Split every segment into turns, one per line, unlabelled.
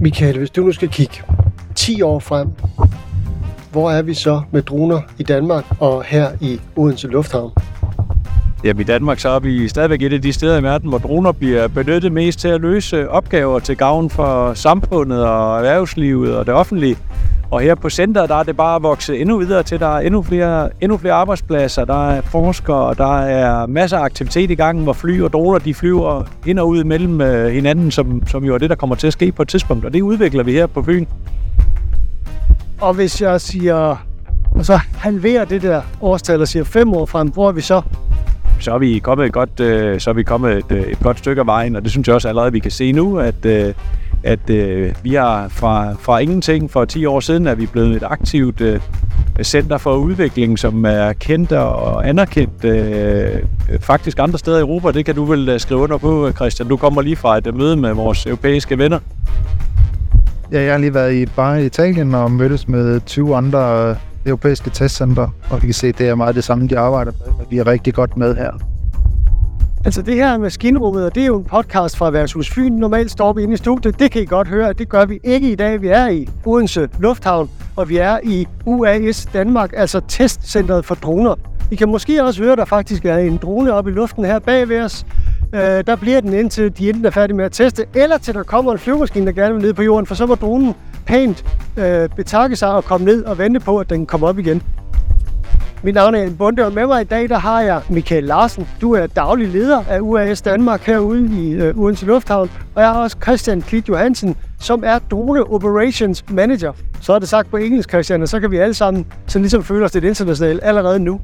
Michael, hvis du nu skal kigge 10 år frem, hvor er vi så med droner i Danmark og her i Odense Lufthavn?
Jamen i Danmark så er vi stadigvæk et af de steder i verden, hvor droner bliver benyttet mest til at løse opgaver til gavn for samfundet og erhvervslivet og det offentlige. Og her på centret, der er det bare vokset endnu videre til, der er endnu flere, endnu flere arbejdspladser, der er forskere, der er masser af aktivitet i gang, hvor fly og droner de flyver ind og ud mellem øh, hinanden, som, som jo er det, der kommer til at ske på et tidspunkt. Og det udvikler vi her på Fyn.
Og hvis jeg siger, og så halverer det der årstal og siger fem år frem, hvor er vi så?
så er vi kommet et godt, øh, så er vi kommet et, øh, et godt stykke af vejen, og det synes jeg også allerede, vi kan se nu, at, at øh, vi har fra, fra ingenting for 10 år siden, at vi er blevet et aktivt øh, center for udvikling, som er kendt og anerkendt øh, faktisk andre steder i Europa. Det kan du vel øh, skrive under på, Christian. Du kommer lige fra et øh, møde med vores europæiske venner.
Ja, jeg har lige været i et bar i Italien og mødtes med 20 andre øh, europæiske testcenter, og vi kan se, at det er meget det samme, de arbejder med, og vi er rigtig godt med her.
Altså det her maskinrummet, og det er jo en podcast fra Værtshus Fyn. Normalt står vi inde i studiet. Det kan I godt høre. Det gør vi ikke i dag. Vi er i Odense Lufthavn, og vi er i UAS Danmark, altså testcentret for droner. I kan måske også høre, at der faktisk er en drone oppe i luften her bag ved os. Øh, der bliver den indtil de enten er færdige med at teste, eller til der kommer en flyvemaskine, der gerne vil ned på jorden, for så var dronen pænt øh, betakke sig og komme ned og vente på, at den kommer op igen. Mit navn er Bunde, og med mig i dag der har jeg Michael Larsen. Du er daglig leder af UAS Danmark herude i øh, Odense Lufthavn. Og jeg har også Christian Klit Johansen, som er Drone Operations Manager. Så er det sagt på engelsk, Christian, og så kan vi alle sammen så ligesom føle os lidt internationalt allerede nu.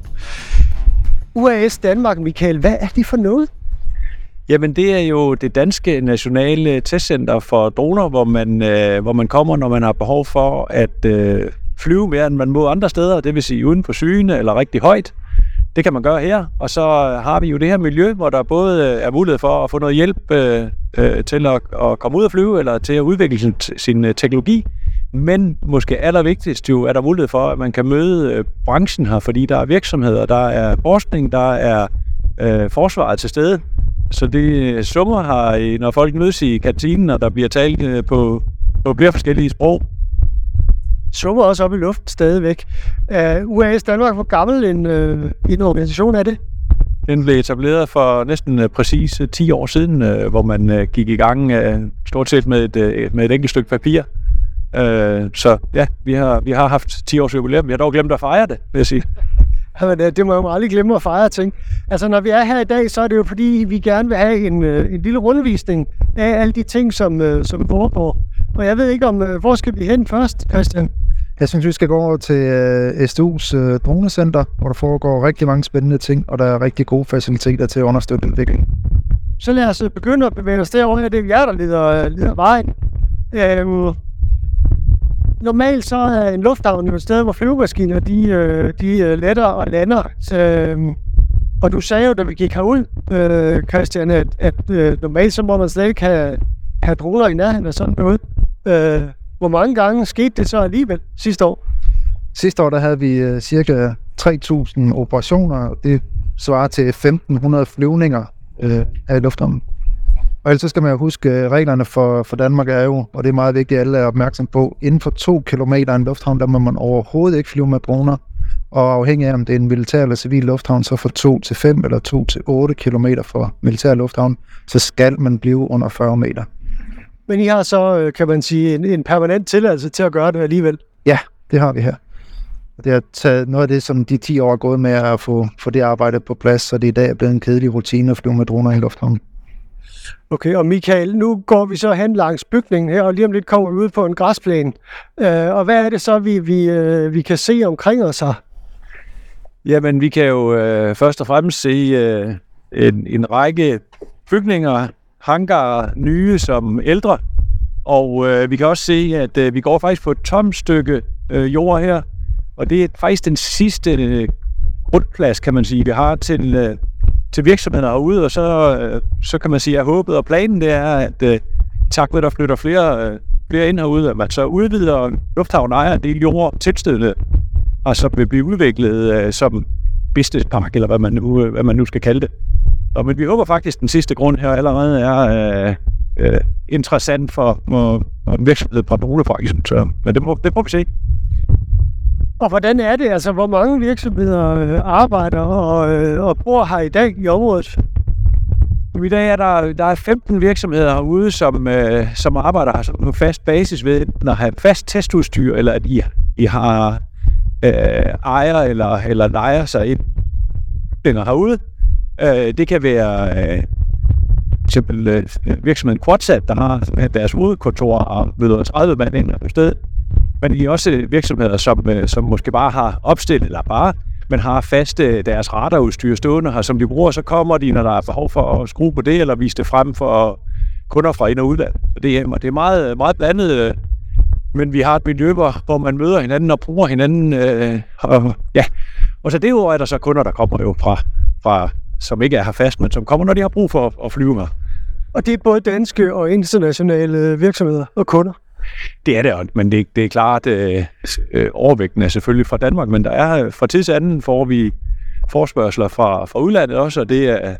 UAS Danmark, Michael, hvad er det for noget?
Jamen, det er jo det danske nationale testcenter for droner, hvor man, øh, hvor man kommer, når man har behov for at øh, flyve mere, end man må andre steder, det vil sige uden på syne eller rigtig højt. Det kan man gøre her, og så har vi jo det her miljø, hvor der både øh, er mulighed for at få noget hjælp øh, øh, til at, at komme ud og flyve, eller til at udvikle sin, sin øh, teknologi, men måske allervigtigst jo er der mulighed for, at man kan møde øh, branchen her, fordi der er virksomheder, der er forskning, der er øh, forsvaret til stede, så det øh, summer har, øh, når folk mødes i kantinen, og der bliver talt øh, på, på flere forskellige sprog.
Summer også op i luften stadigvæk. Uh, UAS Danmark, hvor gammel en, uh, en organisation er det?
Den blev etableret for næsten uh, præcis 10 år siden, uh, hvor man uh, gik i gang uh, stort set med et, uh, med et enkelt stykke papir. Uh, så ja, vi har, vi har haft 10 års jubilæum. Vi har dog glemt at fejre det, vil jeg sige.
Jamen, det må jeg jo aldrig glemme at fejre ting. Altså, når vi er her i dag, så er det jo fordi, vi gerne vil have en, øh, en lille rundvisning af alle de ting, som, som foregår. Og jeg ved ikke, om øh, hvor skal vi hen først, Christian?
Jeg synes, vi skal gå over til SDU's dronecenter, hvor der foregår rigtig mange spændende ting, og der er rigtig gode faciliteter til at understøtte udviklingen.
Så lad os begynde at bevæge os derovre. Det er jer, der leder, leder vejen. Øhm, normalt så er en lufthavn jo et sted, hvor flyvemaskiner de, øh, de øh, letter og lander. Så, øh, og du sagde jo, da vi gik herud, øh, Christian, at, at øh, normalt så må man slet ikke have, have droner i nærheden af sådan noget. Øh, hvor mange gange skete det så alligevel sidste år?
Sidste år der havde vi øh, cirka 3.000 operationer. Det svarer til 1.500 flyvninger øh, af lufthavnen. Og ellers så skal man jo huske, at reglerne for, for Danmark er jo, og det er meget vigtigt, at alle er opmærksom på, inden for to kilometer af en lufthavn, der må man overhovedet ikke flyve med droner. Og afhængig af, om det er en militær eller civil lufthavn, så fra 2 til 5 eller 2 til 8 kilometer fra militær lufthavn, så skal man blive under 40 meter.
Men I har så, øh, kan man sige, en, en permanent tilladelse til at gøre det alligevel?
Ja, det har vi her. Det har taget noget af det, som de 10 år er gået med at få, få det arbejde på plads, så det i dag er blevet en kedelig rutine at flyve med droner i lufthavnen.
Okay, og Michael, nu går vi så hen langs bygningen her, og lige om lidt kommer vi ud på en græsplæne. Øh, og hvad er det så, vi, vi, øh, vi kan se omkring os her?
Jamen, vi kan jo øh, først og fremmest se øh, en, en række bygninger, hangarer, nye som ældre. Og øh, vi kan også se, at øh, vi går faktisk på et tomt stykke øh, jord her. Og det er faktisk den sidste øh, grundplads, kan man sige, vi har til, øh, til virksomheder herude, og så, øh, så kan man sige, at håbet og planen det er, at øh, tak ved, at der flytter flere, øh, flere ind herude, at man så udvider lufthavn ejer en del jord tilstødende, og så vil blive udviklet øh, som businesspark, eller hvad man, nu, øh, hvad man nu skal kalde det. Og, men vi håber faktisk, at den sidste grund her allerede er øh, øh, interessant for, for, en virksomhed på dronebranchen. Så, men det må, det må vi se.
Og hvordan er det? Altså, hvor mange virksomheder øh, arbejder og, øh, og bor her i dag i området?
I dag er der, der er 15 virksomheder herude, som, øh, som arbejder her på fast basis ved enten at have fast testudstyr, eller at I, I har øh, ejer eller, eller lejer sig ind herude. Øh, det kan være øh, eksempel øh, virksomheden Quadsat, der har deres hovedkontor og møder 30 mand ind på stedet. Men I er også virksomheder, som, øh, som måske bare har opstillet, eller bare men har faste øh, deres radarudstyr stående her, som de bruger, så kommer de, når der er behov for at skrue på det, eller vise det frem for kunder fra ind- og udland. Det er, det er meget, meget blandet, øh, men vi har et miljø, hvor man møder hinanden og bruger hinanden. Øh, og, ja. og så derudover er der så kunder, der kommer jo fra, fra, som ikke er her fast, men som kommer, når de har brug for at flyve med.
Og det er både danske og internationale virksomheder og kunder?
Det er det, men det, det er klart, øh, øh, overvægten er selvfølgelig fra Danmark, men der er fra tid til anden får vi forspørgseler fra, fra udlandet også, og det er,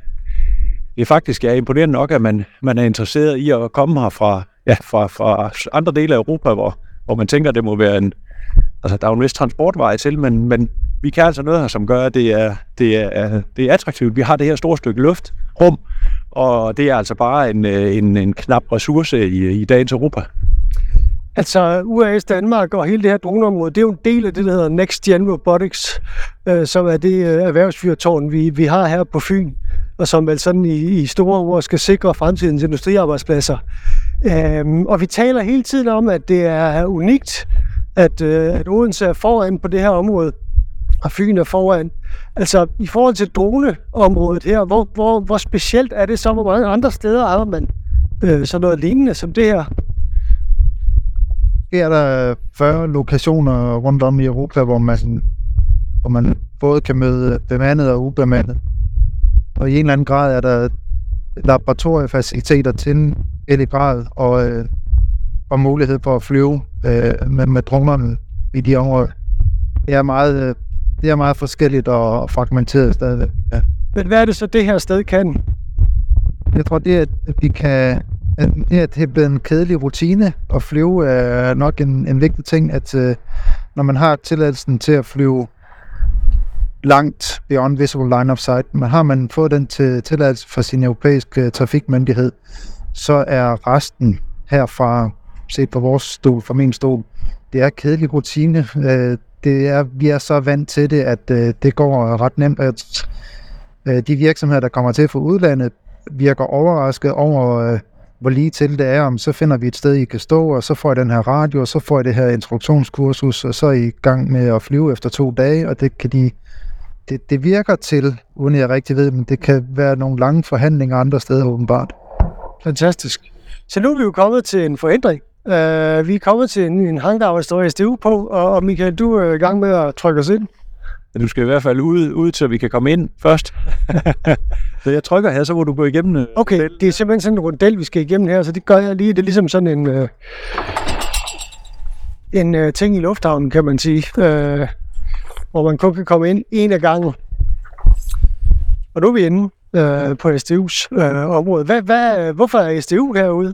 det er faktisk er imponerende nok, at man, man er interesseret i at komme her fra, ja, fra, fra andre dele af Europa, hvor, hvor man tænker, at det må være en... Altså, der er jo en vis transportvej til, men, men vi kan altså noget her, som gør, at det er, det er, det er attraktivt. Vi har det her store stykke luft, rum, og det er altså bare en, øh, en, en knap ressource i, i dagens Europa.
Altså UAS Danmark og hele det her droneområde, det er jo en del af det, der hedder Next Gen Robotics, øh, som er det øh, erhvervsfyrtårn, vi, vi har her på Fyn, og som vel sådan i, i store ord skal sikre fremtidens industriarbejdspladser. Øhm, og vi taler hele tiden om, at det er unikt, at, øh, at Odense er foran på det her område, og Fyn er foran. Altså i forhold til droneområdet her, hvor, hvor, hvor specielt er det så? Hvor mange andre steder har man øh, sådan noget lignende som det her?
er der 40 lokationer rundt om i Europa, hvor man, hvor man både kan møde bemandet og ubemandet. Og i en eller anden grad er der laboratoriefaciliteter til en grad og, øh, og mulighed for at flyve øh, med, med dronerne i de områder. Det er meget, øh, det er meget forskelligt og fragmenteret stadigvæk. Ja.
Men hvad er det så, det her sted kan?
Jeg tror, det er, at vi kan Ja, det er blevet en kedelig rutine at flyve er nok en, en vigtig ting, at uh, når man har tilladelsen til at flyve langt beyond visible line of sight, men har man fået den til tilladelse fra sin europæiske trafikmyndighed, så er resten herfra, set på vores stol, fra min stol, det er kedelig rutine det er, vi er så vant til det, at øh, det går ret nemt. At, øh, de virksomheder, der kommer til fra udlandet, virker overrasket over øh, hvor lige til det er, om så finder vi et sted, I kan stå, og så får I den her radio, og så får I det her instruktionskursus, og så er I i gang med at flyve efter to dage, og det kan de det, det virker til, uden jeg rigtig ved, men det kan være nogle lange forhandlinger andre steder åbenbart.
Fantastisk. Så nu er vi jo kommet til en forændring. Uh, vi er kommet til en, en hangar, hvor står SDU på, og, og Michael, du er i gang med at trykke os ind.
Du skal i hvert fald ud, ud så vi kan komme ind først. så jeg trykker her, så må du gå igennem. Øh,
okay, det er simpelthen sådan en rundel, vi skal igennem her, så det gør jeg lige. Det er ligesom sådan en, øh, en øh, ting i lufthavnen, kan man sige, øh, hvor man kun kan komme ind en af gangen. Og nu er vi inde øh, på SDU's øh, område. Hvad, hvad, hvorfor er SDU herude?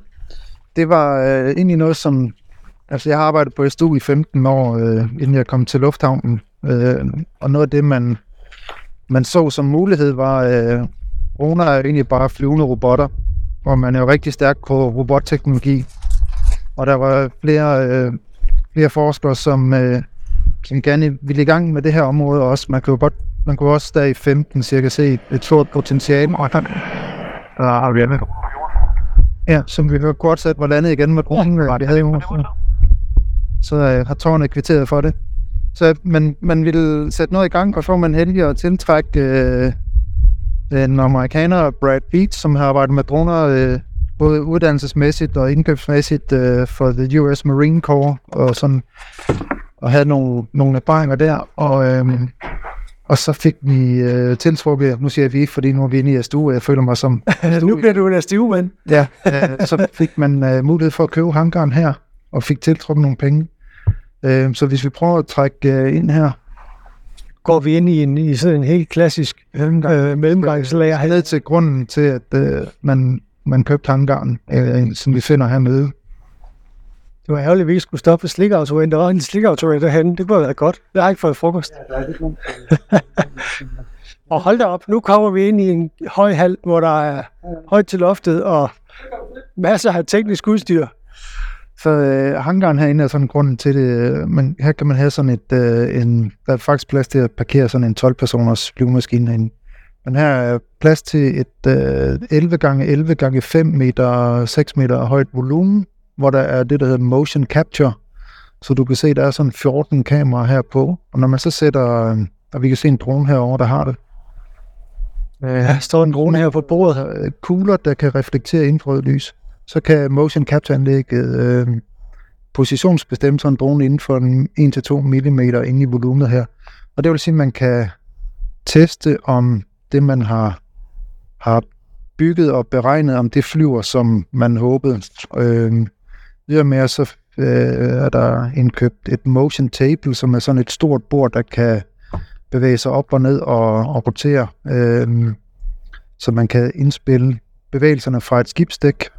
Det var øh, egentlig noget, som... Altså, jeg har arbejdet på SDU i 15 år, øh, inden jeg kom til lufthavnen. Øh, og noget af det, man, man så som mulighed, var, øh, droner er egentlig bare flyvende robotter, hvor man er jo rigtig stærk på robotteknologi. Og der var flere, øh, flere forskere, som, øh, som gerne ville i gang med det her område også. Man kunne godt man kunne også der i 15 cirka se et stort potentiale. Og der har vi andet. Ja, som vi har godt set, var landet igen med dronen, vi havde jo. Så øh, har tårnet kvitteret for det. Så man, man ville sætte noget i gang, og så man heldig at tiltrække øh, en amerikaner, Brad Beat, som har arbejdet med droner øh, både uddannelsesmæssigt og indkøbsmæssigt øh, for the US Marine Corps, og sådan og havde nogle, nogle erfaringer der, og, øh, og så fik vi øh, tiltrukket, nu siger jeg vi, fordi nu er vi inde i SDU, jeg føler mig som...
nu bliver du en SDU-mand.
ja, øh, så fik man øh, mulighed for at købe hangaren her, og fik tiltrukket nogle penge. Øh, så hvis vi prøver at trække øh, ind her,
går vi ind i, en, i sådan en helt klassisk øh, mellemgangslager.
Ned til grunden til, at øh, man, man købte hangaren, øh, som vi finder hernede.
Det var ærgerligt, at vi ikke skulle stoppe slikautomaten. Der var en slikautomat derhenne. Det kunne have været godt. Jeg har ikke fået frokost. og hold da op, nu kommer vi ind i en høj hal, hvor der er højt til loftet og masser af teknisk udstyr.
Så øh, hangaren herinde er sådan grunden til det. Men her kan man have sådan et, øh, en, der er faktisk plads til at parkere sådan en 12-personers flyvemaskine herinde. Men her er plads til et øh, 11 gange 11 gange 5 meter, 6 meter højt volumen, hvor der er det, der hedder motion capture. Så du kan se, der er sådan 14 kameraer her på. Og når man så sætter, øh, og vi kan se en drone herover der har det.
Øh, der står en drone her på bordet.
Her. kugler, der kan reflektere infrarødt lys. Så kan motion capture anlægget øh, positionsbestemme sådan en drone inden for 1-2 mm inde i volumet her. Og det vil sige, at man kan teste, om det, man har, har bygget og beregnet, om det flyver, som man håbede. Øh, med, så øh, er der indkøbt et motion table, som er sådan et stort bord, der kan bevæge sig op og ned og, og rotere, øh, så man kan indspille bevægelserne fra et skibsdæk.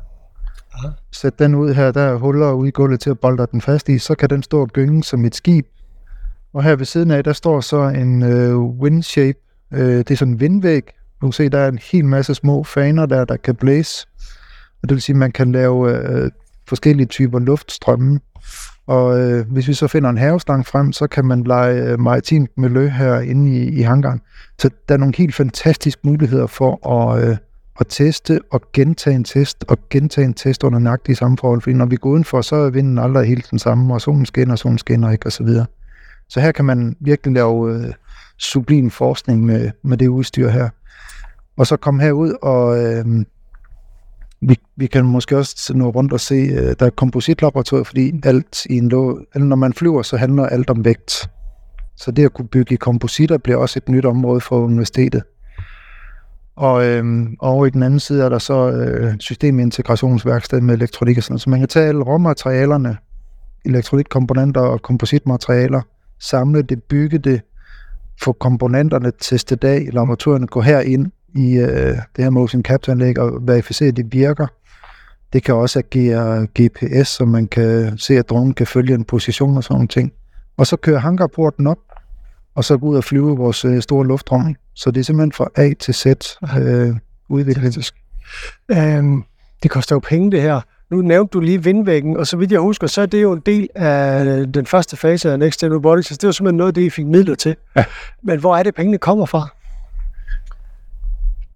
Sæt den ud her, der er huller ude i gulvet til at bolde den fast i, så kan den stå og gynge som et skib. Og her ved siden af, der står så en øh, windshape, øh, det er sådan en vindvæg. Du kan se, der er en hel masse små faner der, der kan blæse. Og det vil sige, at man kan lave øh, forskellige typer luftstrømme. Og øh, hvis vi så finder en havestang frem, så kan man lege øh, maritimt miljø herinde i, i hangaren. Så der er nogle helt fantastiske muligheder for at, øh, at teste og gentage en test og gentage en test under nøjagtige samme forhold. Fordi når vi går udenfor, så er vinden aldrig helt den samme, og solen skinner, solen skinner ikke, og så videre. Så her kan man virkelig lave øh, sublim forskning med, med det udstyr her. Og så komme herud og øh, vi, vi kan måske også nå rundt og se, uh, der er kompositlaboratoriet, fordi alt i en lå, eller når man flyver, så handler alt om vægt. Så det at kunne bygge i kompositter bliver også et nyt område for universitetet. Og øh, over i den anden side er der så øh, systemintegrationsværksted med elektronik og sådan Så man kan tage alle råmaterialerne, elektronikkomponenter og kompositmaterialer, samle det, bygge det, få komponenterne testet af i laboratorierne, gå herind i øh, det her motion capture anlæg og verificere, at det virker. Det kan også agere GPS, så man kan se, at dronen kan følge en position og sådan nogle ting. Og så kører hangarporten op, og så gå ud og flyve vores øh, store luftrum. Så det er simpelthen fra A til Z øh, udviklet.
Um, det koster jo penge, det her. Nu nævnte du lige vindvæggen, og så vidt jeg husker, så er det jo en del af den første fase af Next Gen Robotics, så det var simpelthen noget, det I fik midler til. Ja. Men hvor er det, pengene kommer fra?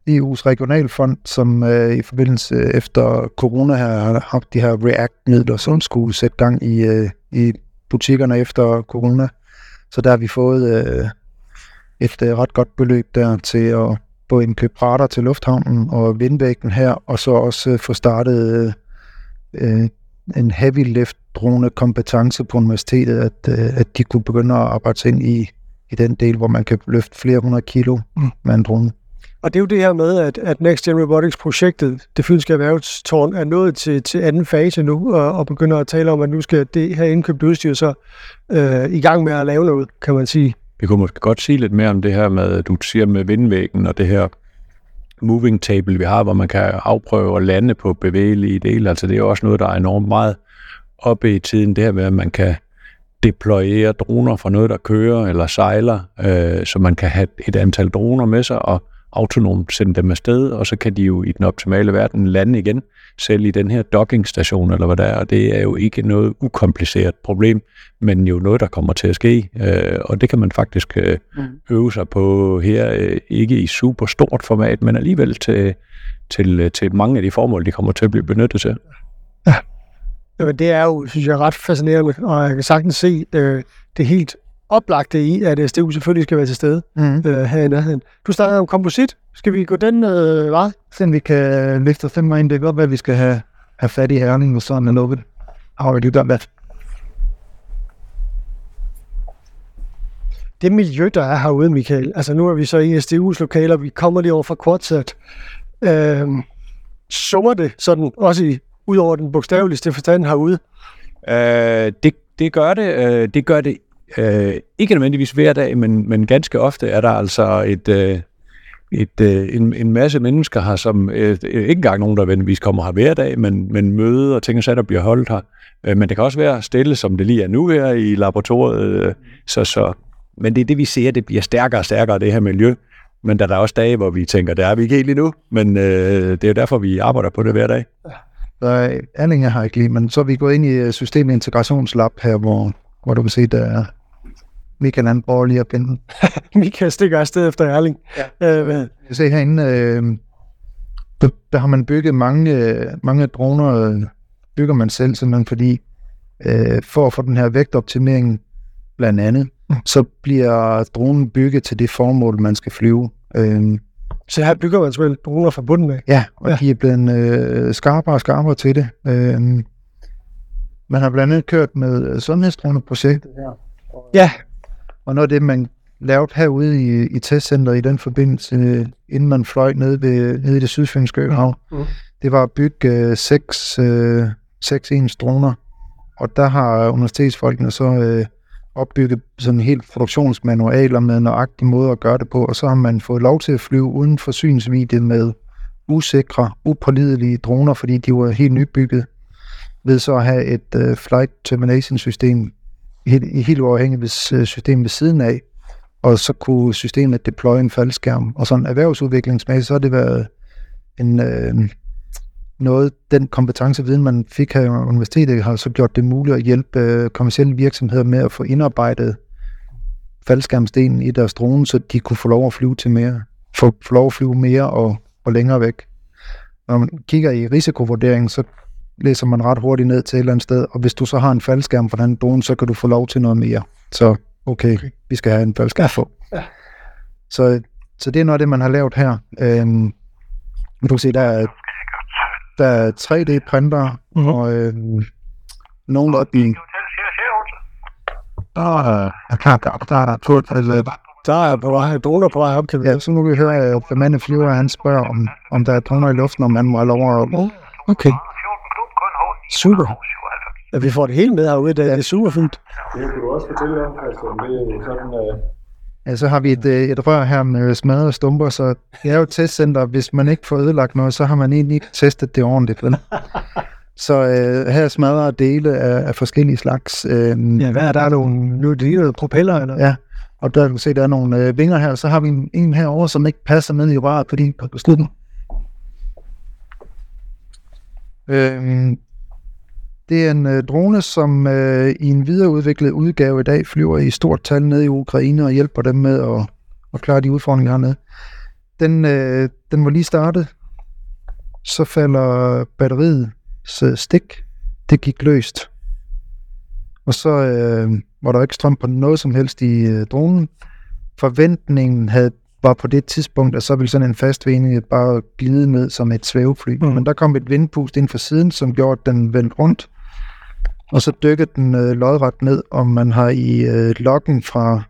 EU's regionalfond, som øh, i forbindelse øh, efter corona har haft de her React-midler, som skulle sætte gang i, øh, i butikkerne efter corona. Så der har vi fået øh, et øh, ret godt beløb der til at både indkøbe radar til lufthavnen og vindvægten her, og så også øh, få startet øh, en heavy lift drone kompetence på universitetet, at, øh, at de kunne begynde at arbejde ind i, i den del, hvor man kan løfte flere hundrede kilo mm. med en drone.
Og det er jo det her med, at, at Next Gen Robotics-projektet, det fynske erhvervstårn, er nået til, til anden fase nu, og, og begynder at tale om, at nu skal det her indkøbte udstyr så øh, i gang med at lave noget, kan man sige.
Vi kunne måske godt sige lidt mere om det her med, du siger med vindvæggen og det her moving table, vi har, hvor man kan afprøve at lande på bevægelige dele. Altså det er jo også noget, der er enormt meget oppe i tiden, det her med, at man kan deployere droner fra noget, der kører eller sejler, øh, så man kan have et antal droner med sig, og autonomt sende dem afsted, og så kan de jo i den optimale verden lande igen, selv i den her dockingstation, eller hvad der er, og det er jo ikke noget ukompliceret problem, men jo noget, der kommer til at ske, øh, og det kan man faktisk øh, mm. øve sig på her, øh, ikke i super stort format, men alligevel til, til, til mange af de formål, de kommer til at blive benyttet til.
Ja. Jamen, det er jo, synes jeg, ret fascinerende, og jeg kan sagtens se øh, det helt oplagte i, at SDU selvfølgelig skal være til stede mm. øh, her i nærheden. Du snakker om komposit. Skal vi gå den øh, vej?
Så vi kan løfte os ind. Det kan godt være, at vi skal have, have fat i Herning og sådan noget. How are you done that?
Det miljø, der er herude, Michael. Altså nu er vi så i SDU's lokaler. Vi kommer lige over fra Quartzat. Øh, summer det sådan, også i, ud over den bogstaveligste forstand herude?
Øh, det, det gør det. Øh, det gør det Øh, ikke nødvendigvis hver dag, men, men ganske ofte er der altså et, øh, et, øh, en, en masse mennesker her, som øh, øh ikke engang nogen, der nødvendigvis kommer her hver dag, men, men møde og ting og sager, der bliver holdt her. Øh, men det kan også være stille, som det lige er nu her i laboratoriet. Øh, så, så, men det er det, vi ser, det bliver stærkere og stærkere, det her miljø. Men der er der også dage, hvor vi tænker, det er vi ikke helt endnu, men øh, det er jo derfor, vi arbejder på det hver dag.
Der er har ikke lige, men så er vi gået ind i øh, systemintegrationslab her, hvor, hvor du kan se, der er Michael han prøver lige at binde
Michael stikker afsted efter Erling.
Ja. Øh? Jeg ser herinde, øh, der, der har man bygget mange, mange droner, bygger man selv, simpelthen fordi øh, for at få den her vægtoptimering blandt andet, så bliver dronen bygget til det formål, man skal flyve. Øh,
så her bygger man selvfølgelig droner fra bunden af?
Ja, og ja. de er blevet øh, skarpere og skarpere til det. Øh, man har blandt andet kørt med sundhedsdroneprojektet her.
Ja,
og noget af det, man lavede herude i, i testcenteret i den forbindelse, inden man fløj ned, ved, ned i det sydfynske øhav, mm. det var at bygge øh, seks, øh, seks ens droner. Og der har universitetsfolkene så øh, opbygget sådan helt produktionsmanualer med nøjagtig måde at gøre det på, og så har man fået lov til at flyve uden forsyningsvidde med usikre, upålidelige droner, fordi de var helt nybygget, ved så at have et uh, flight termination system helt, helt uafhængigt øh, system ved siden af, og så kunne systemet deploye en faldskærm. Og sådan erhvervsudviklingsmæssigt, så har det været en, øh, noget, den kompetenceviden, man fik her i universitetet, har så gjort det muligt at hjælpe øh, kommersielle virksomheder med at få indarbejdet faldskærmstenen i deres drone, så de kunne få lov at flyve til mere, få, få lov at flyve mere og, og længere væk. Når man kigger i risikovurderingen, så læser man ret hurtigt ned til et eller andet sted, og hvis du så har en faldskærm for den drone, så kan du få lov til noget mere. Så okay, okay. vi skal have en faldskærm på. Ja. Så, så det er noget af det, man har lavet her. Øhm, du kan se, der er, der er 3D-printer, mm-hmm. og øhm, nogle af de... Der er, der er, der er, der er,
der er på vej, droner på vej op,
vi Ja, så nu kan vi høre, at bemandede flyver, han spørger, om, om der er droner i luften, om man må have lov at...
Okay. Super. Ja, vi får det hele med herude, det, ja. det er super fint.
Det kan du også fortælle om, Christian. Det er sådan, uh...
Ja, så har vi et, øh, et rør her med smadrede stumper, så det er jo et testcenter. Hvis man ikke får ødelagt noget, så har man egentlig ikke testet det ordentligt. Vel? Så øh, her er smadrede dele af, af forskellige slags. Øh,
ja, hvad er der? Nogle, nu er det noget propeller? Eller?
Ja, og der kan du se, der er nogle øh, vinger her. Så har vi en, en herovre, som ikke passer ned i røret på din på slutten. Øh, det er en øh, drone, som øh, i en videreudviklet udgave i dag flyver i stort tal ned i Ukraine og hjælper dem med at, at klare de udfordringer hernede. Den, øh, den var lige startet. Så falder batteriet stik. Det gik løst. Og så øh, var der ikke strøm på noget som helst i øh, dronen. Forventningen havde var på det tidspunkt, at så ville sådan en fast vinding bare glide ned som et svævefly. Mm. Men der kom et vindpust ind fra siden, som gjorde, at den vendte rundt og så dykkede den øh, lodret ned, og man har i øh, loggen fra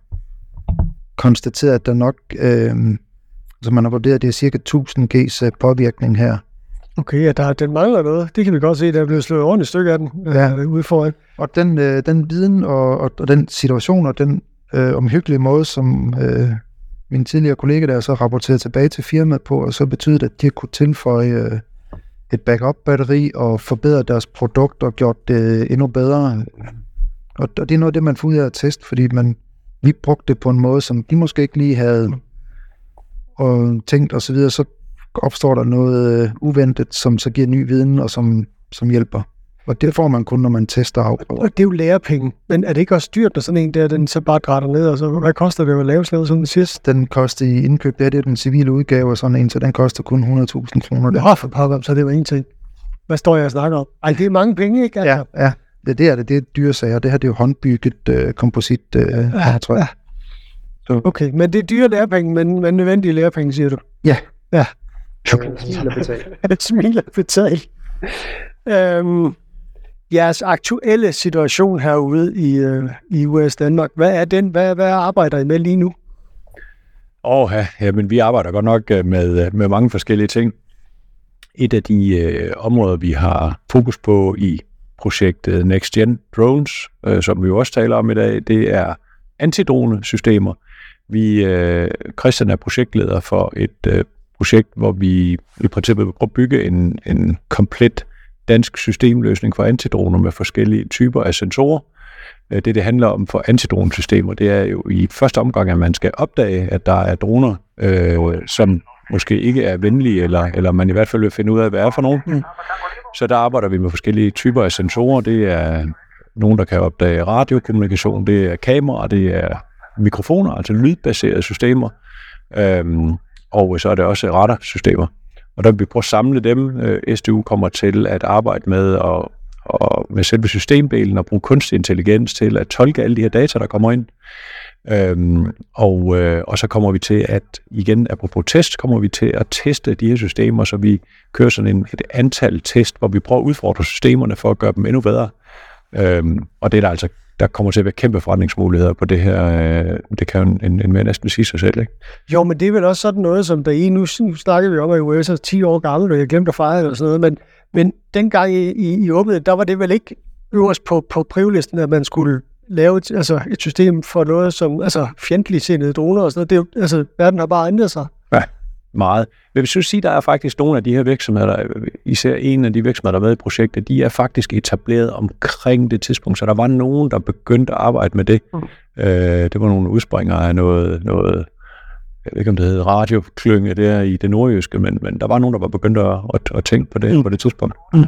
konstateret, at der nok, øh, altså man har vurderet, at det er cirka 1000 G's øh, påvirkning her.
Okay, ja, der, den mangler noget. Det kan vi godt se, der er blevet slået ordentligt stykke af den øh, ja. ude foran.
Og den, øh, den viden og, og, og den situation og den øh, omhyggelige måde, som øh, min tidligere kollega der så rapporterede tilbage til firmaet på, og så betyder at de kunne tilføje øh, et backup-batteri og forbedret deres produkt og gjort det endnu bedre. Og, det er noget af det, man får ud af at teste, fordi man, vi brugte det på en måde, som de måske ikke lige havde og tænkt osv., så, videre, så opstår der noget øh, uventet, som så giver ny viden og som, som hjælper. Og det får man kun, når man tester af.
Og det er jo lærepenge. Men er det ikke også dyrt, når sådan en der, den så bare græder ned? Og så, hvad koster det at lave sådan sådan en sidst?
Den koster i indkøb, det er det den civile udgave af sådan en, så den koster kun 100.000 kroner.
Det har for pokker, så det var ingenting. Hvad står jeg og snakker om? Ej, det er mange penge, ikke?
Altså. Ja, ja. Det, det er det. Det er dyre sager. Det her det er jo håndbygget uh, komposit, uh, ja, tror jeg. Ja.
Så. Okay, men det er dyre lærepenge, men, men nødvendige lærepenge, siger du?
Ja.
Ja.
Smil og betal.
Smil og betal. øhm, jeres aktuelle situation herude i, øh, i US Danmark, hvad er den? Hvad, hvad arbejder I med lige nu?
Åh, ja, ja, men vi arbejder godt nok øh, med, øh, med mange forskellige ting. Et af de øh, områder, vi har fokus på i projektet Next Gen Drones, øh, som vi jo også taler om i dag, det er antidrone-systemer. Vi, øh, Christian er projektleder for et øh, projekt, hvor vi i princippet vil at bygge en, en komplet dansk systemløsning for antidroner med forskellige typer af sensorer. Øh, det, det handler om for antidronesystemer, det er jo i første omgang, at man skal opdage, at der er droner, øh, som måske ikke er venlige, eller, eller man i hvert fald vil finde ud af, hvad er for nogen. Så der arbejder vi med forskellige typer af sensorer. Det er nogen, der kan opdage radiokommunikation, det er kameraer, det er mikrofoner, altså lydbaserede systemer, øhm, og så er det også radarsystemer. Og der vil vi prøve at samle dem. Øh, SDU kommer til at arbejde med og, og med selve systemdelen og bruge kunstig intelligens til at tolke alle de her data, der kommer ind. Øhm, og, øh, og så kommer vi til at, igen apropos test, kommer vi til at teste de her systemer, så vi kører sådan en, et antal test, hvor vi prøver at udfordre systemerne for at gøre dem endnu bedre. Øhm, og det er der altså, der kommer til at være kæmpe forretningsmuligheder på det her. Øh, det kan jo en, en mere næsten sige sig selv, ikke?
Jo, men det er vel også sådan noget, som der i nu, nu snakker vi om, at USA er 10 år gammel, og jeg glemte at fejre eller sådan noget, men, men dengang I, I, I åbnede, der var det vel ikke øverst på, på privelisten, at man skulle lave et, altså et system for noget som altså fjendtligt sindede droner og sådan noget. Det er jo, altså, verden har bare ændret sig.
Meget. Men hvis du sige, der er faktisk nogle af de her virksomheder, der, især en af de virksomheder, der er med i projektet, de er faktisk etableret omkring det tidspunkt, så der var nogen, der begyndte at arbejde med det. Mm. Øh, det var nogle udspringere af noget, noget jeg ved ikke, om det hedder radioklynge der i det nordjyske, men, men der var nogen, der var begyndt at, at, at tænke på det mm. på det tidspunkt. Mm.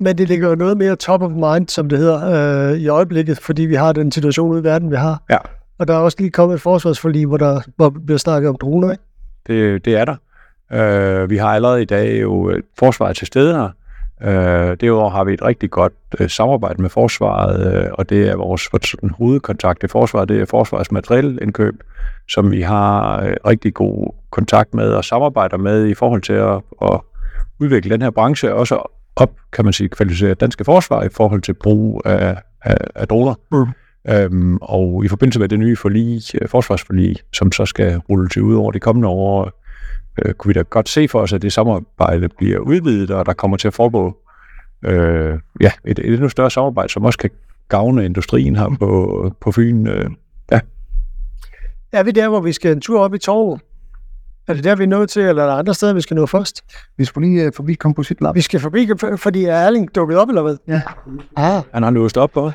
Men det ligger jo noget mere top of mind, som det hedder, øh, i øjeblikket, fordi vi har den situation ude i verden, vi har.
Ja.
Og der er også lige kommet et forsvarsforlig, hvor der hvor bliver snakket om droner, ikke?
Det, det er der. Øh, vi har allerede i dag jo øh, forsvaret til stede her. Øh, derudover har vi et rigtig godt øh, samarbejde med forsvaret, øh, og det er vores sådan, hovedkontakt til forsvaret, det er forsvarets materielindkøb, som vi har øh, rigtig god kontakt med og samarbejder med i forhold til at, at udvikle den her branche, også op, kan man sige, kvalificere danske forsvar i forhold til brug af, af, af droner. Mm. Øhm, og i forbindelse med det nye forlig, øh, forsvarsforlig, som så skal rulle til ud over de kommende år, øh, kunne vi da godt se for os, at det samarbejde bliver udvidet, og der kommer til at foregå øh, ja, et, et endnu større samarbejde, som også kan gavne industrien her på, på Fyn. Øh, ja.
Er vi der, hvor vi skal en tur op i torvet? Er det der, vi er nået til, eller er der andre steder, vi skal nå først?
Vi skal lige uh, forbi Composite Lab.
Vi skal forbi, fordi er Erling dukket op, eller hvad?
Ja.
Ah. Han har låst op på.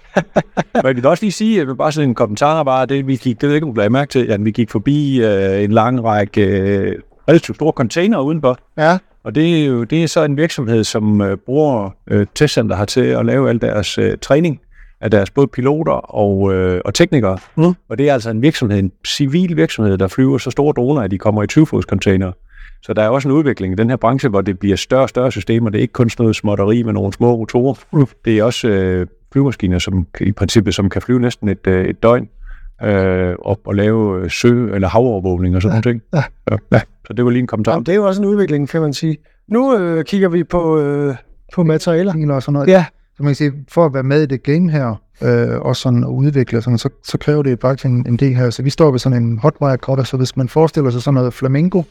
Men jeg vil også lige sige, at bare sådan en kommentar, bare det, vi gik, det ved ikke, om du mærke til, at vi gik forbi uh, en lang række uh, relativt store container udenfor.
Ja.
Og det er jo det er så en virksomhed, som uh, bruger uh, testcenter her til at lave al deres uh, træning af deres både piloter og, øh, og teknikere. Mm. Og det er altså en virksomhed, en civil virksomhed, der flyver så store droner, at de kommer i 20-fods container. Så der er også en udvikling i den her branche, hvor det bliver større og større systemer. Det er ikke kun sådan noget småtteri med nogle små rotorer. Mm. Det er også øh, flyvemaskiner, som i princippet som kan flyve næsten et, øh, et døgn øh, op og lave sø- eller havovervågning og sådan ja. noget. Ja. Ja. ja. Så det var lige en kommentar.
Jamen, det er jo også en udvikling, kan man sige. Nu øh, kigger vi på, øh, på materialer.
Og sådan noget.
Ja.
Man kan sige, for at være med i det game her, øh, og sådan at udvikle, sådan, så, så kræver det faktisk en, en del her. Så vi står ved sådan en hotwire cutter, så hvis man forestiller sig sådan noget flamingo,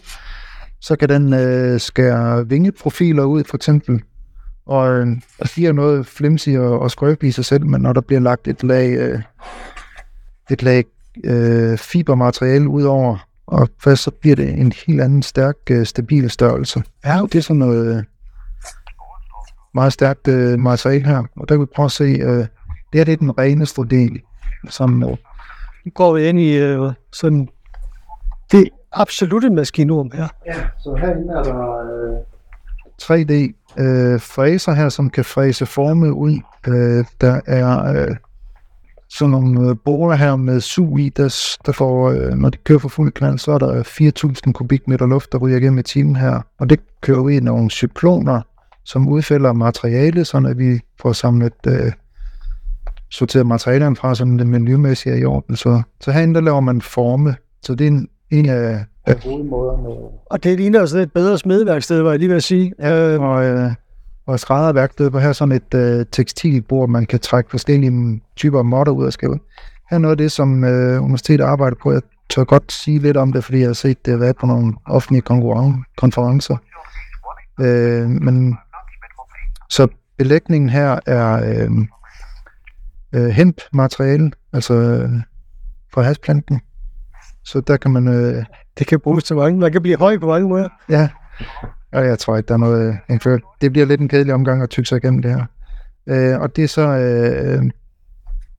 så kan den øh, skære vingeprofiler ud, for eksempel, og øh, siger noget flimsy og, og skrøbeligt i sig selv, men når der bliver lagt et lag, øh, et lag øh, fibermateriale ud over, og først så bliver det en helt anden stærk, øh, stabil størrelse. Ja, det er sådan noget meget stærkt øh, materiale her, og der kan vi prøve at se, øh, det her det er den reneste del. Som, øh,
nu går vi ind i øh, sådan det absolute maskinrum her.
Ja, så herinde er der øh, 3D øh, fræser her, som kan fræse forme ud. Øh, der er øh, sådan nogle øh, borer her med sug i, der, der får, øh, når de kører for fuld knald, så er der 4.000 kubikmeter luft, der ryger igennem i timen her. Og det kører ud i nogle cykloner, som udfælder materiale, så at vi får samlet øh, sorteret materialerne fra, sådan det miljømæssige er i orden. Så, så herinde der laver man forme, så det er en, en af, af hovedmåderne.
Og det ligner også et bedre smedeværksted, var jeg lige ved at sige.
Øh, og, øh, og skrædderværksted, hvor her sådan et øh, tekstilbord, man kan trække forskellige typer måtter ud af skabet. Her er noget af det, som øh, universitetet arbejder på. Jeg tør godt sige lidt om det, fordi jeg har set det været på nogle offentlige konferencer. Øh, men så belægningen her er øh, øh, hemp-materiale, altså øh, fra hasplanten. Så der kan man, øh,
Det kan bruges til mange. Man kan blive høj på mange måder.
ja, og jeg tror ikke, der er noget øh. Det bliver lidt en kedelig omgang at tykke sig igennem det her. Øh, og det er så øh,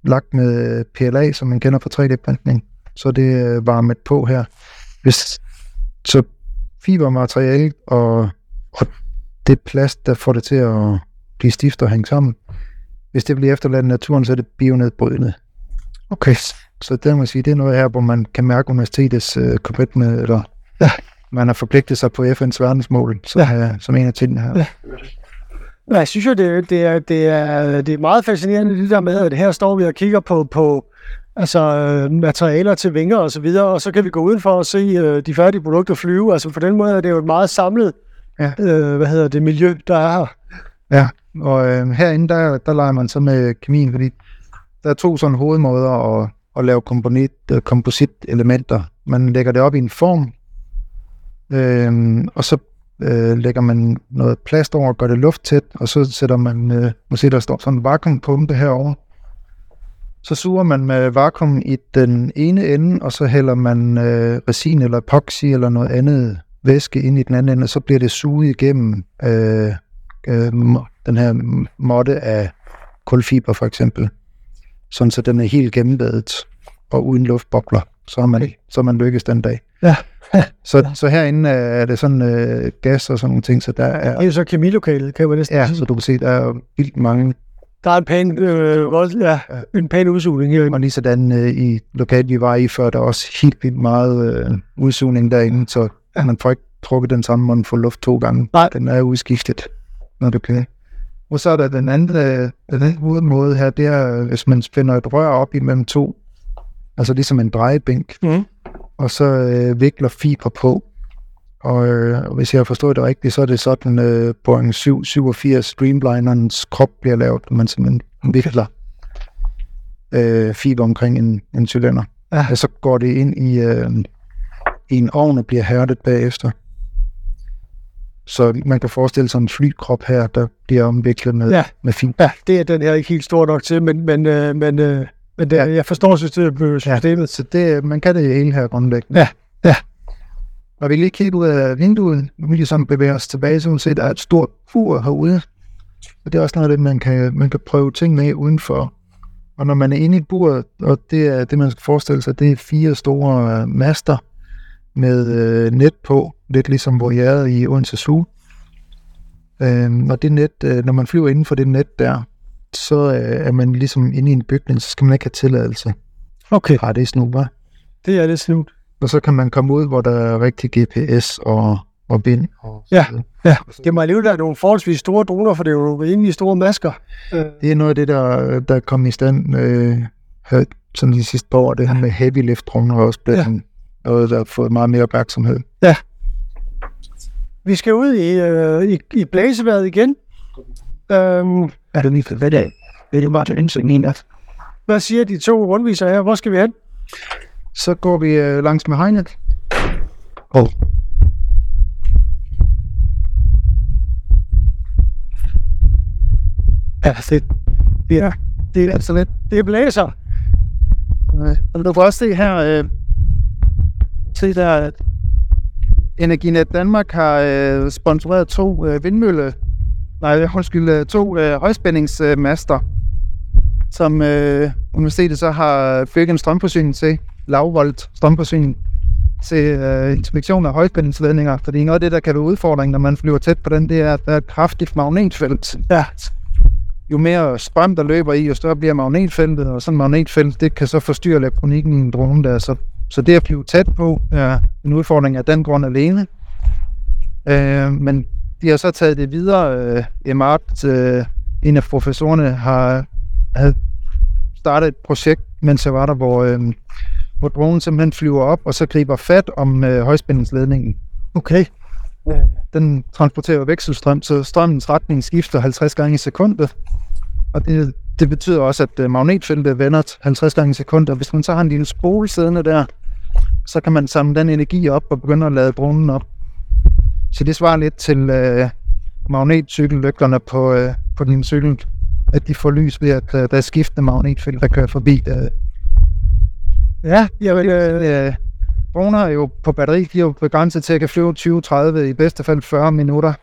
lagt med PLA, som man kender fra 3D-printning. Så det er øh, varmet på her. Hvis, så fibermateriale og, og det plast, der får det til at blive stift og hænge sammen, hvis det bliver efterladt i naturen, så er det bionedbrydende.
Okay.
Så det må sige, det er noget her, hvor man kan mærke universitetets øh, commitment, eller ja. man har forpligtet sig på FN's verdensmål, som, ja. er, som en af tingene her.
Ja. Ja, Jeg synes jo, det, det, er, det, er, det er meget fascinerende, det der med, at her står vi og kigger på, på altså, øh, materialer til vinger og så videre, og så kan vi gå udenfor og se øh, de færdige produkter flyve. Altså på den måde er det jo et meget samlet
Ja.
øh, hvad hedder det, miljø, der er her.
Ja, og øh, herinde, der, der leger man så med kemien, fordi der er to sådan hovedmåder at, at lave komponit, øh, kompositelementer. Man lægger det op i en form, øh, og så øh, lægger man noget plast over og gør det lufttæt, og så sætter man, øh, måske der står sådan en vakuumpumpe herover. Så suger man med vakuum i den ene ende, og så hælder man øh, resin eller epoxy eller noget andet væske ind i den anden ende, og så bliver det suget igennem øh, øh, den her måtte af kulfiber for eksempel, sådan så den er helt gennembadet og uden luftbobler, så har man,
Okay.
så man lykkes den dag.
Ja.
Så, så herinde er det sådan øh, gas og sådan nogle ting, så der
Det er
er,
jo så kemilokalet, kan man næsten
ja, så du kan se, der er vildt mange,
Der er en pæn, øh, vold, ja, en pæn udsugning herinde.
og lige sådan øh, i lokalet, vi var i før, der er også helt vildt meget øh, udsugning derinde, så man får ikke trukket den samme månd for luft to gange.
Nej.
Den er udskiftet, når du kan. Og så er der den anden, øh, den anden hovedmåde her, det er, øh, hvis man spænder et rør op imellem to, altså ligesom en drejebænk,
Mhm.
og så øh, vikler fiber på. Og øh, hvis jeg har forstået det rigtigt, så er det sådan, øh, Boeing 787 Streamlinerens krop bliver lavet, når man simpelthen vikler øh, fiber omkring en, en cylinder.
Ja.
Og så går det ind i, øh, i en ovn og bliver hærdet bagefter. Så man kan forestille sig en flykrop her, der bliver omviklet med,
Ja.
med fiber.
Ja, det er den her ikke helt stor nok til, men, men, øh, men, øh, men det,
Ja.
jeg forstår systemet. systemet.
Så det, man kan det hele her grundlæggende.
Ja, ja.
Og vi lige kigge ud af vinduet, nu vi sådan bevæge os tilbage, så vi se, der er et stort bur herude. Og det er også noget af det, man kan, man kan prøve ting med udenfor. Og når man er inde i buret, og det er det, man skal forestille sig, det er fire store øh, master med øh, net på, lidt ligesom hvor jeg er i Odense Zoo. Øhm, og det net, øh, når man flyver inden for det net der, så øh, er man ligesom inde i en bygning, så skal man ikke have tilladelse.
Okay,
Har det snu, hva'?
det er lidt slut.
Og så kan man komme ud, hvor der er rigtig GPS og, og bind. Og
Ja. Ja, det må alligevel være nogle forholdsvis store droner, for det er jo nogle rimelig store masker. Øh,
Det er noget af det, der, der kom i stand øh, her, sådan de sidste par år. Det her med heavy lift droner er også blevet
Ja.
ja. Noget, der har fået meget mere opmærksomhed.
vi skal ud i, øh, i, i blæseværet igen. Øhm,
Er det lige for hvad dag? Det er bare til indsøgning.
hvad siger de to rundviser her? Hvor skal vi hen?
Så går vi øh, langs med hegnet. Og
Ja, det, det, er, det, er,
så lidt.
det blæser.
Og du kan også se her, øh, se der, at Energinet Danmark har øh, sponsoreret to øh, vindmølle, nej, undskyld, øh, to øh, højspændingsmaster, som øh, universitetet så har bygget en strømforsyning til, lavvolt strømforsyning, til øh, inspektion af højspændingsledninger, fordi noget af det, der kan være udfordring, når man flyver tæt på den, det er, at der er et kraftigt magnetfelt.
Ja,
Jo mere strøm, der løber i, jo større bliver magnetfeltet, og sådan et magnetfelt, det kan så forstyrre elektronikken i en drone der, så, så det at flyve tæt på er en udfordring af den grund alene. Øh, men de har så taget det videre. Øh, Emart, øh, en af professorerne, har, har startet et projekt, mens jeg var der, hvor, øh, hvor dronen simpelthen flyver op, og så griber fat om øh, højspændingsledningen.
okay.
Den transporterer vekselstrøm, så strømmens retning skifter 50 gange i sekundet. Og det, det betyder også, at øh, magnetfeltet vender 50 gange i sekundet. Og hvis man så har en lille spole siddende der, så kan man samle den energi op og begynde at lade dronen op. Så det svarer lidt til øh, magnetcykellygterne på, øh, på din cykel, at de får lys ved, at øh, der er skiftende magnetfelt, der kører forbi. Øh,
Ja, jamen, øh,
øh, droner er jo på batteri, de er jo begrænset til at kan flyve 20-30, i bedste fald 40 minutter.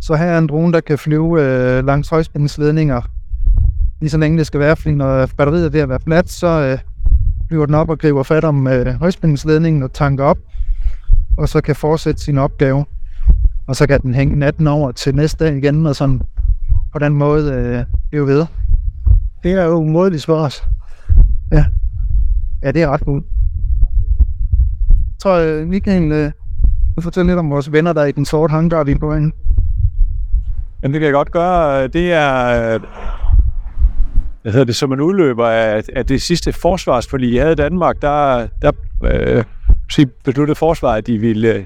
Så her er en drone, der kan flyve øh, langs højspændingsledninger, lige så længe det skal være, fordi når batteriet er ved at være fladt, så øh, flyver den op og griber fat om øh, højspændingsledningen og tanker op, og så kan fortsætte sin opgave. Og så kan den hænge natten over til næste dag igen, og sådan på den måde øh, blive ved.
Det er jo umådeligt smart.
Ja. Ja, det er ret godt. Jeg tror, øh, Michael øh, vil fortælle lidt om vores venner, der er i den sorte hangar, vi er på ind.
Jamen, det kan jeg godt gøre. Det er, hvad hedder det, som en udløber af, af det sidste forsvarsforlig, jeg havde i Danmark, der, der øh, besluttede forsvaret, at de ville øh,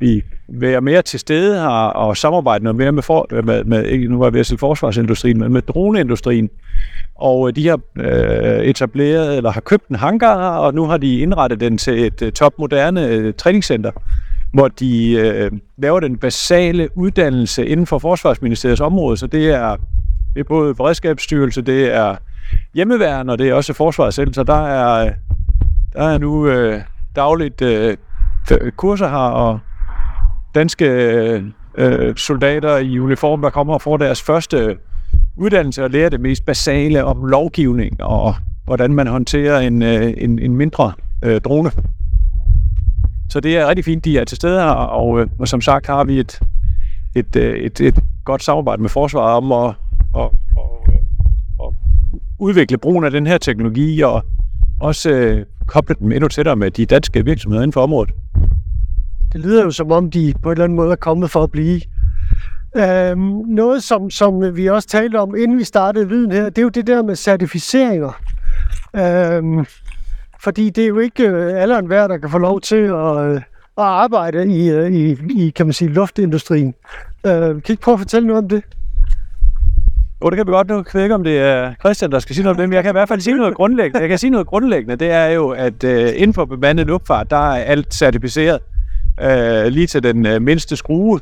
vi være mere til stede her og samarbejde noget mere med, for, øh, med, med ikke nu var jeg ved at sige forsvarsindustrien, men med droneindustrien. Og øh, de har øh, etableret, eller har købt en hangar, og nu har de indrettet den til et øh, topmoderne øh, træningscenter, hvor de øh, laver den basale uddannelse inden for Forsvarsministeriets område. Så det er, det er både beredskabsstyrelse, det er hjemmeværn, og det er også forsvaret selv. Så der er, der er nu øh, dagligt øh, kurser her, og danske øh, øh, soldater i uniform, der kommer og får deres første uddannelse og lærer det mest basale om lovgivning og hvordan man håndterer en, øh, en, en mindre øh, drone. Så det er rigtig fint, de er til stede her, og, øh, og som sagt har vi et, et, øh, et, et godt samarbejde med forsvaret om at, og, og, og udvikle brugen af den her teknologi og også øh, koble dem endnu tættere med de danske virksomheder inden for området.
Det lyder jo som om, de på en eller anden måde er kommet for at blive. Øhm, noget, som, som vi også talte om, inden vi startede viden her, det er jo det der med certificeringer. Øhm, fordi det er jo ikke øh, alle og enhver, der kan få lov til at, øh, at arbejde i, øh, i, i, kan man sige, luftindustrien. Øh, kan I ikke prøve at fortælle noget om det?
Jo, det kan vi godt nu. Jeg ikke, om det er Christian, der skal sige noget om det, men jeg kan i hvert fald sige noget grundlæggende. Jeg kan sige noget grundlæggende, det er jo, at øh, inden for bemandet luftfart, der er alt certificeret øh, lige til den øh, mindste skrue,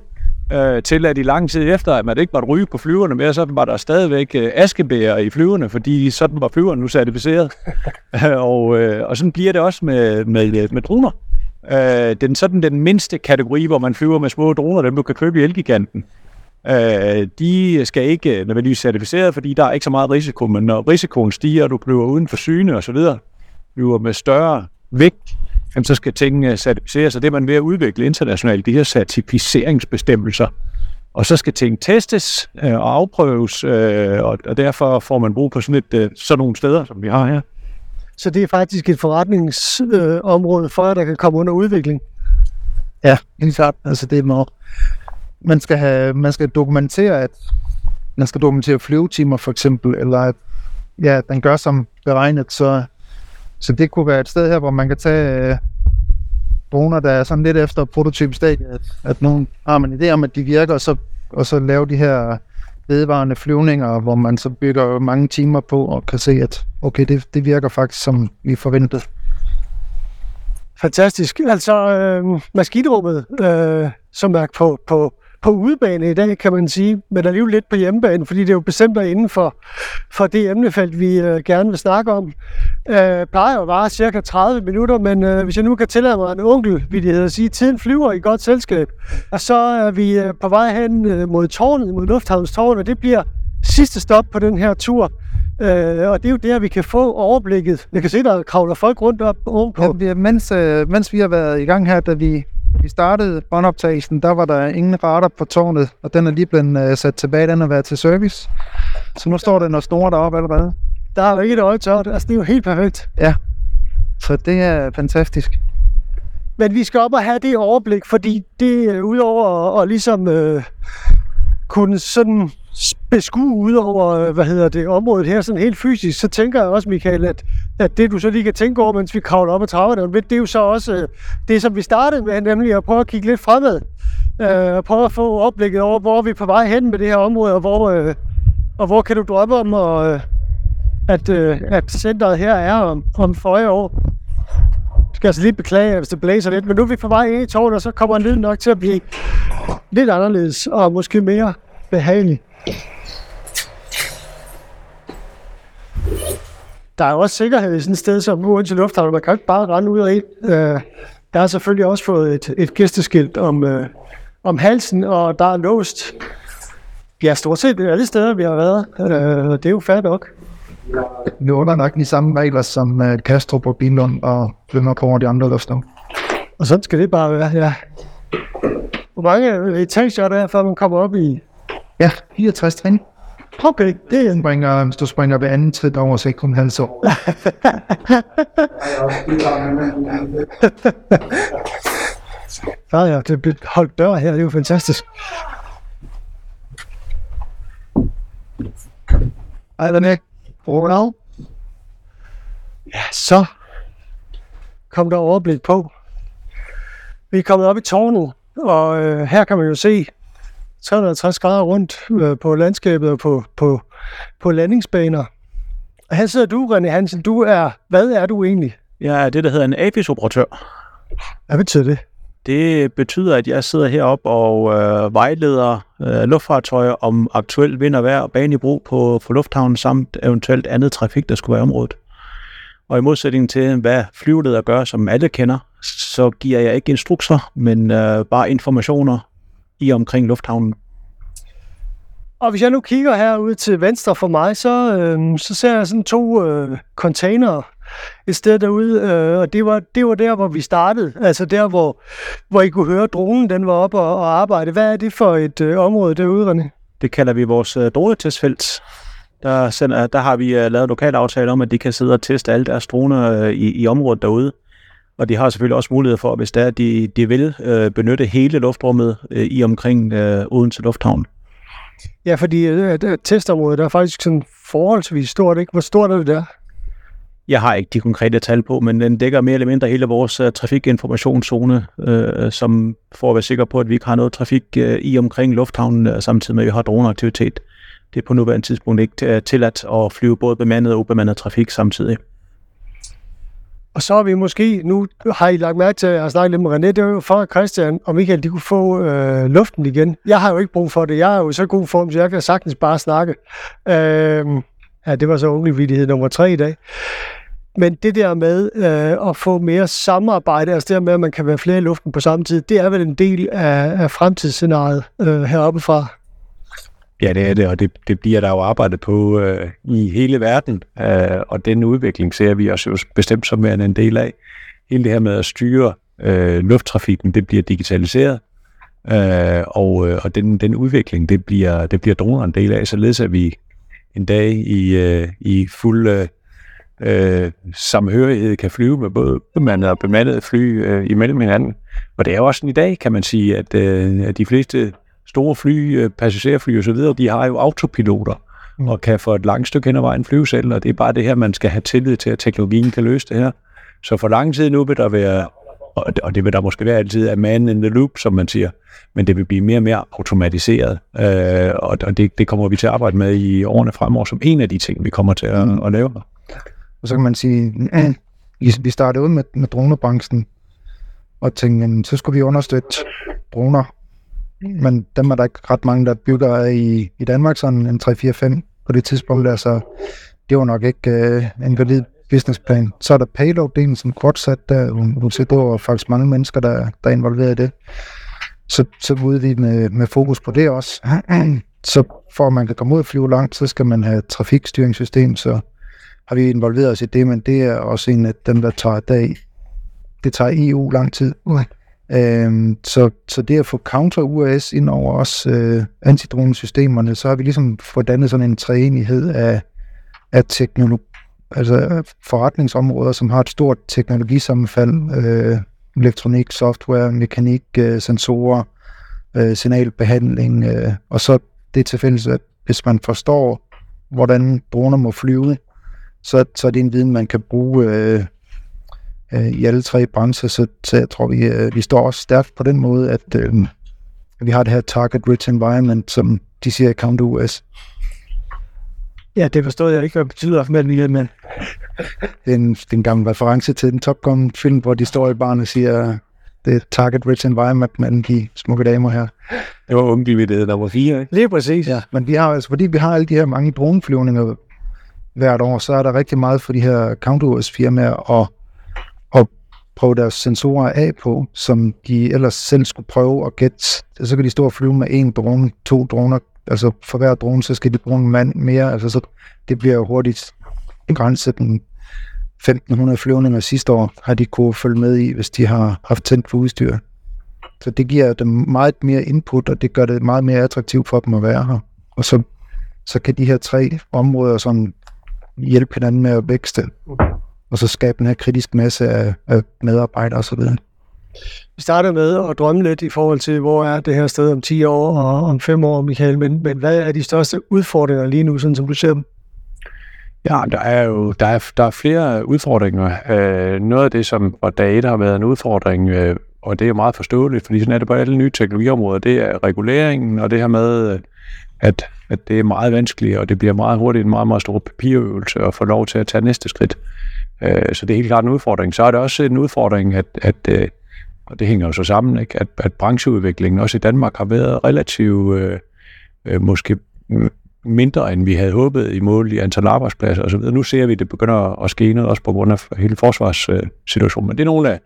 øh, til at i lang tid efter, at man ikke måtte ryge på flyverne mere, så var der stadigvæk øh, askebæger i flyverne, fordi sådan var flyverne nu certificeret. og, øh, og sådan bliver det også med, med, øh, med droner. Øh, den, sådan den mindste kategori, hvor man flyver med små droner, dem du kan købe i Elgiganten, øh, de skal ikke nødvendigvis certificeret, fordi der er ikke så meget risiko, men når risikoen stiger, og du flyver uden for syne og så videre, flyver med større vægt, jamen, så skal tingene certificeres, og det er man ved at udvikle internationalt, de her certificeringsbestemmelser. Og så skal ting testes øh, og afprøves, øh, og, og derfor får man brug på sådan, et, øh, sådan nogle steder, som vi har her.
Så det er faktisk et forretningsområde øh, for at der kan komme under udvikling?
Ja, helt klart. Altså det må, man skal have, man skal dokumentere, at man skal dokumentere flyvetimer for eksempel, eller at ja, den gør som beregnet, så så det kunne være et sted her, hvor man kan tage øh, droner, der er sådan lidt efter prototypestadiet, at, at nogen har man idé om, at de virker, og så, og så lave de her vedvarende flyvninger, hvor man så bygger mange timer på og kan se, at okay, det, det virker faktisk, som vi forventede.
Fantastisk. Altså, øh, maskinrummet, øh, som er på, på på udebane i dag, kan man sige, men alligevel lidt på hjemmebane, fordi det er jo bestemt er inden for, for det emnefelt, vi øh, gerne vil snakke om. Øh, plejer jo bare cirka 30 minutter, men øh, hvis jeg nu kan tillade mig en onkel, vil det hedder sige, tiden flyver i godt selskab, og så er vi øh, på vej hen øh, mod tårnet, mod Lufthavnstårnet, og det bliver sidste stop på den her tur. Øh, og det er jo der, vi kan få overblikket. Jeg kan se, der kravler folk rundt op ovenpå.
Ja, mens, øh, mens vi har været i gang her, da vi vi startede båndoptagelsen, der var der ingen radar på tårnet, og den er lige blevet uh, sat tilbage, den har været til service. Så nu står den og snor deroppe allerede.
Der er jo ikke et øje tørt, altså det er jo helt perfekt.
Ja, så det er fantastisk.
Men vi skal op og have det overblik, fordi det er udover at, at ligesom øh, kunne sådan beskue ud over, øh, hvad hedder det, området her, sådan helt fysisk, så tænker jeg også, Michael, at, at det du så lige kan tænke over, mens vi kravler op ad trapperne, det er jo så også øh, det, som vi startede med, nemlig at prøve at kigge lidt fremad, øh, og prøve at få opblikket over, hvor vi er på vej hen med det her område, og hvor, øh, og hvor kan du drømme om, og, øh, at, øh, at centret her er om, om 40 år. Jeg skal altså lige beklage, hvis det blæser lidt, men nu er vi på vej ind i tårnet, og så kommer lyden nok til at blive lidt anderledes, og måske mere behagelig der er jo også sikkerhed i sådan et sted som Odense Lufthavn. Man kan ikke bare rende ud og ind. Øh, jeg har selvfølgelig også fået et, et gæsteskilt om, øh, om halsen, og der er låst. Ja, stort set alle steder, vi har været. Øh, det er jo fair nok.
Vi under nok de samme regler som uh, Kastrup og Bilund og Lømmer over de andre lufthavne.
Og sådan skal det bare være, ja. Hvor mange etager er der, før man kommer op i?
Ja, 64 trin.
Okay, det er en...
Springer, hvis du springer ved anden trin over 6,5 år.
Ja, ja, det blev holdt dør her, det er jo fantastisk.
Ej, den er
Ronald. Ja, så kom der overblik på. Vi er kommet op i tårnet, og øh, her kan man jo se 360 grader rundt øh, på landskabet og på, på, på landingsbaner. Og her sidder du, René Hansen. Du er, hvad er du egentlig?
Jeg er det, der hedder en AFIS-operatør.
Hvad betyder det?
Det betyder, at jeg sidder heroppe og øh, vejleder øh, luftfartøjer om aktuel vind og vejr og bane i brug på, på lufthavnen, samt eventuelt andet trafik, der skulle være i området. Og i modsætning til, hvad flyveleder gør, som alle kender, så giver jeg ikke instrukser, men øh, bare informationer i omkring lufthavnen.
Og hvis jeg nu kigger herude til venstre for mig, så, øh, så ser jeg sådan to øh, containere et sted derude, øh, og det var, det var der, hvor vi startede. Altså der, hvor, hvor I kunne høre, dronen den var oppe og, og arbejde. Hvad er det for et øh, område derude, René?
Det kalder vi vores øh, dronetestfelt. Der, sender, der har vi øh, lavet lokale aftale om, at de kan sidde og teste alle deres droner øh, i, i området derude. Og de har selvfølgelig også mulighed for, hvis der de, de vil øh, benytte hele luftrummet øh, i omkring øh, Odense Lufthavn.
Ja, fordi øh, det testområdet der er faktisk sådan forholdsvis stort, ikke? Hvor stort er det der?
Jeg har ikke de konkrete tal på, men den dækker mere eller mindre hele vores uh, trafikinformationszone, uh, som for at være sikker på, at vi ikke har noget trafik uh, i omkring lufthavnen, uh, samtidig med, at vi har droneaktivitet. Det er på nuværende tidspunkt ikke uh, tilladt at flyve både bemandet og ubemandet trafik samtidig.
Og så har vi måske, nu har I lagt mærke til, at jeg har snakket lidt med René, det var jo for, at Christian og Michael, de kunne få øh, luften igen. Jeg har jo ikke brug for det. Jeg er jo i så god form, så jeg kan sagtens bare snakke. Øh, ja, det var så ungelig nummer tre i dag. Men det der med øh, at få mere samarbejde, altså det der med, at man kan være flere i luften på samme tid, det er vel en del af, af fremtidsscenariet øh, heroppe fra.
Ja, det er det, og det, det bliver der jo arbejdet på øh, i hele verden, øh, og den udvikling ser vi os jo bestemt som værende en del af. Hele det her med at styre øh, lufttrafikken, det bliver digitaliseret, øh, og, øh, og den, den udvikling, det bliver, det bliver droner en del af, således at vi en dag i, øh, i fuld øh, øh, samhørighed kan flyve med både bemandede og bemandede fly øh, imellem hinanden. Og det er jo også sådan i dag, kan man sige, at, øh, at de fleste store fly, øh, passagerfly osv., de har jo autopiloter mm. og kan for et langt stykke hen ad vejen flyve selv, og det er bare det her, man skal have tillid til, at teknologien kan løse det her. Så for lang tid nu vil der være, og det vil der måske være altid, at man in the loop, som man siger, men det vil blive mere og mere automatiseret, øh, og det, det kommer vi til at arbejde med i årene fremover, som en af de ting, vi kommer til at, mm. at lave.
Og så kan man sige, vi startede ud med, med dronebranchen, og tænkte, så skulle vi understøtte droner. Men dem er der ikke ret mange, der bygger i, i Danmark, sådan en 3-4-5 på det tidspunkt. Altså, det var nok ikke uh, en valid businessplan. Så er der payload-delen, som sat der. Hun, hun siger, der var faktisk mange mennesker, der, der er involveret i det. Så, så ude vi med, med fokus på det også. Så for at man kan komme ud og flyve langt, så skal man have trafikstyringssystem, så har vi involveret os i det, men det er også en af dem, der tager dag. Det tager EU lang tid. Okay. Øhm, så, så det at få counter-UAS ind over os øh, antidronesystemerne, så har vi ligesom fordannet sådan en træenighed af, af teknologi, altså forretningsområder, som har et stort teknologisammenfald, øh, elektronik, software, mekanik, øh, sensorer, øh, signalbehandling, øh, og så det tilfælde, at hvis man forstår, hvordan droner må flyve, så, så er det en viden, man kan bruge øh, øh, i alle tre brancher. Så, så jeg tror, vi, øh, vi står også stærkt på den måde, at øh, vi har det her target-rich environment, som de siger i Counter US.
Ja, det forstod jeg ikke, hvad det betyder, men, men...
det, er en, det er en gammel reference til den Top Gun-film, hvor de står i barn og siger, det er target rich environment med de smukke damer her.
Det var ungelig nummer 4, ikke?
Lige præcis.
Ja, men vi har altså, fordi vi har alle de her mange droneflyvninger hvert år, så er der rigtig meget for de her counter-firmaer at, at prøve deres sensorer af på, som de ellers selv skulle prøve at gætte. Så kan de stå og flyve med en drone, to droner, altså for hver drone, så skal de bruge en mand mere, altså så det bliver hurtigt begrænset. 1500 flyvninger sidste år har de kunne følge med i, hvis de har haft tændt for udstyr. Så det giver dem meget mere input, og det gør det meget mere attraktivt for dem at være her. Og så, så kan de her tre områder sådan hjælpe hinanden med at vækste, og så skabe den her kritisk masse af, af medarbejdere osv.
Vi starter med at drømme lidt i forhold til, hvor er det her sted om 10 år og om 5 år, Michael. Men, men hvad er de største udfordringer lige nu, sådan som du ser dem?
Ja, der er jo der er, der er flere udfordringer. Øh, noget af det, som for data har været en udfordring, øh, og det er jo meget forståeligt, fordi sådan er det på alle nye teknologiområder, det er reguleringen, og det her med, øh, at, at det er meget vanskeligt, og det bliver meget hurtigt en meget, meget stor papirøvelse at få lov til at tage næste skridt. Øh, så det er helt klart en udfordring. Så er det også en udfordring, at, at øh, og det hænger jo så sammen, ikke? At, at brancheudviklingen også i Danmark har været relativt øh, øh, måske mindre, end vi havde håbet i mål i antal arbejdspladser osv. Nu ser vi, at det begynder at ske noget, også på grund af hele forsvarssituationen. Men det er nogle af,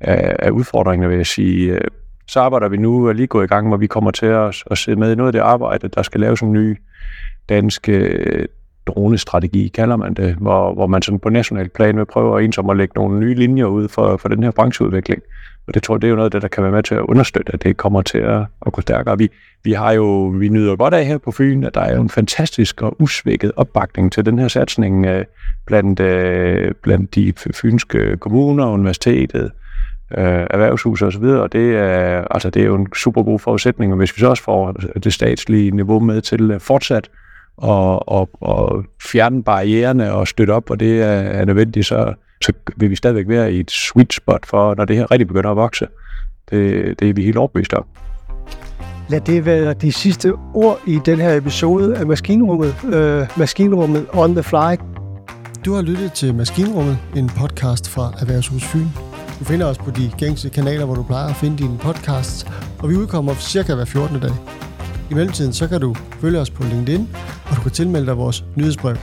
af, af udfordringerne, vil jeg sige. Øh, så arbejder vi nu og lige gået i gang, hvor vi kommer til at, at sidde med i noget af det arbejde, der skal laves en ny dansk øh, dronestrategi, kalder man det, hvor, hvor man sådan på national plan vil prøve at ensom at lægge nogle nye linjer ud for, for den her brancheudvikling. Og det tror jeg, det er jo noget af det, der kan være med til at understøtte, at det kommer til at, at gå stærkere. Vi, vi har jo, vi nyder godt af her på Fyn, at der er jo en fantastisk og usvækket opbakning til den her satsning øh, blandt, øh, blandt de fynske kommuner, universitetet, øh, erhvervshus og så videre, og det er, altså, det er jo en super god forudsætning, og hvis vi så også får det statslige niveau med til øh, fortsat og, og, og fjerne barriererne og støtte op, og det er, er nødvendigt, så, så vil vi stadigvæk være i et sweet spot for, når det her rigtig begynder at vokse. Det, det er vi helt overbevist om.
Lad det være de sidste ord i den her episode af Maskinrummet, øh, Maskinrummet on the fly.
Du har lyttet til Maskinrummet, en podcast fra Erhvervshus Fyn. Du finder os på de gængse kanaler, hvor du plejer at finde dine podcasts, og vi udkommer cirka hver 14. dag. I mellemtiden så kan du følge os på LinkedIn, og du kan tilmelde dig vores nyhedsbrev.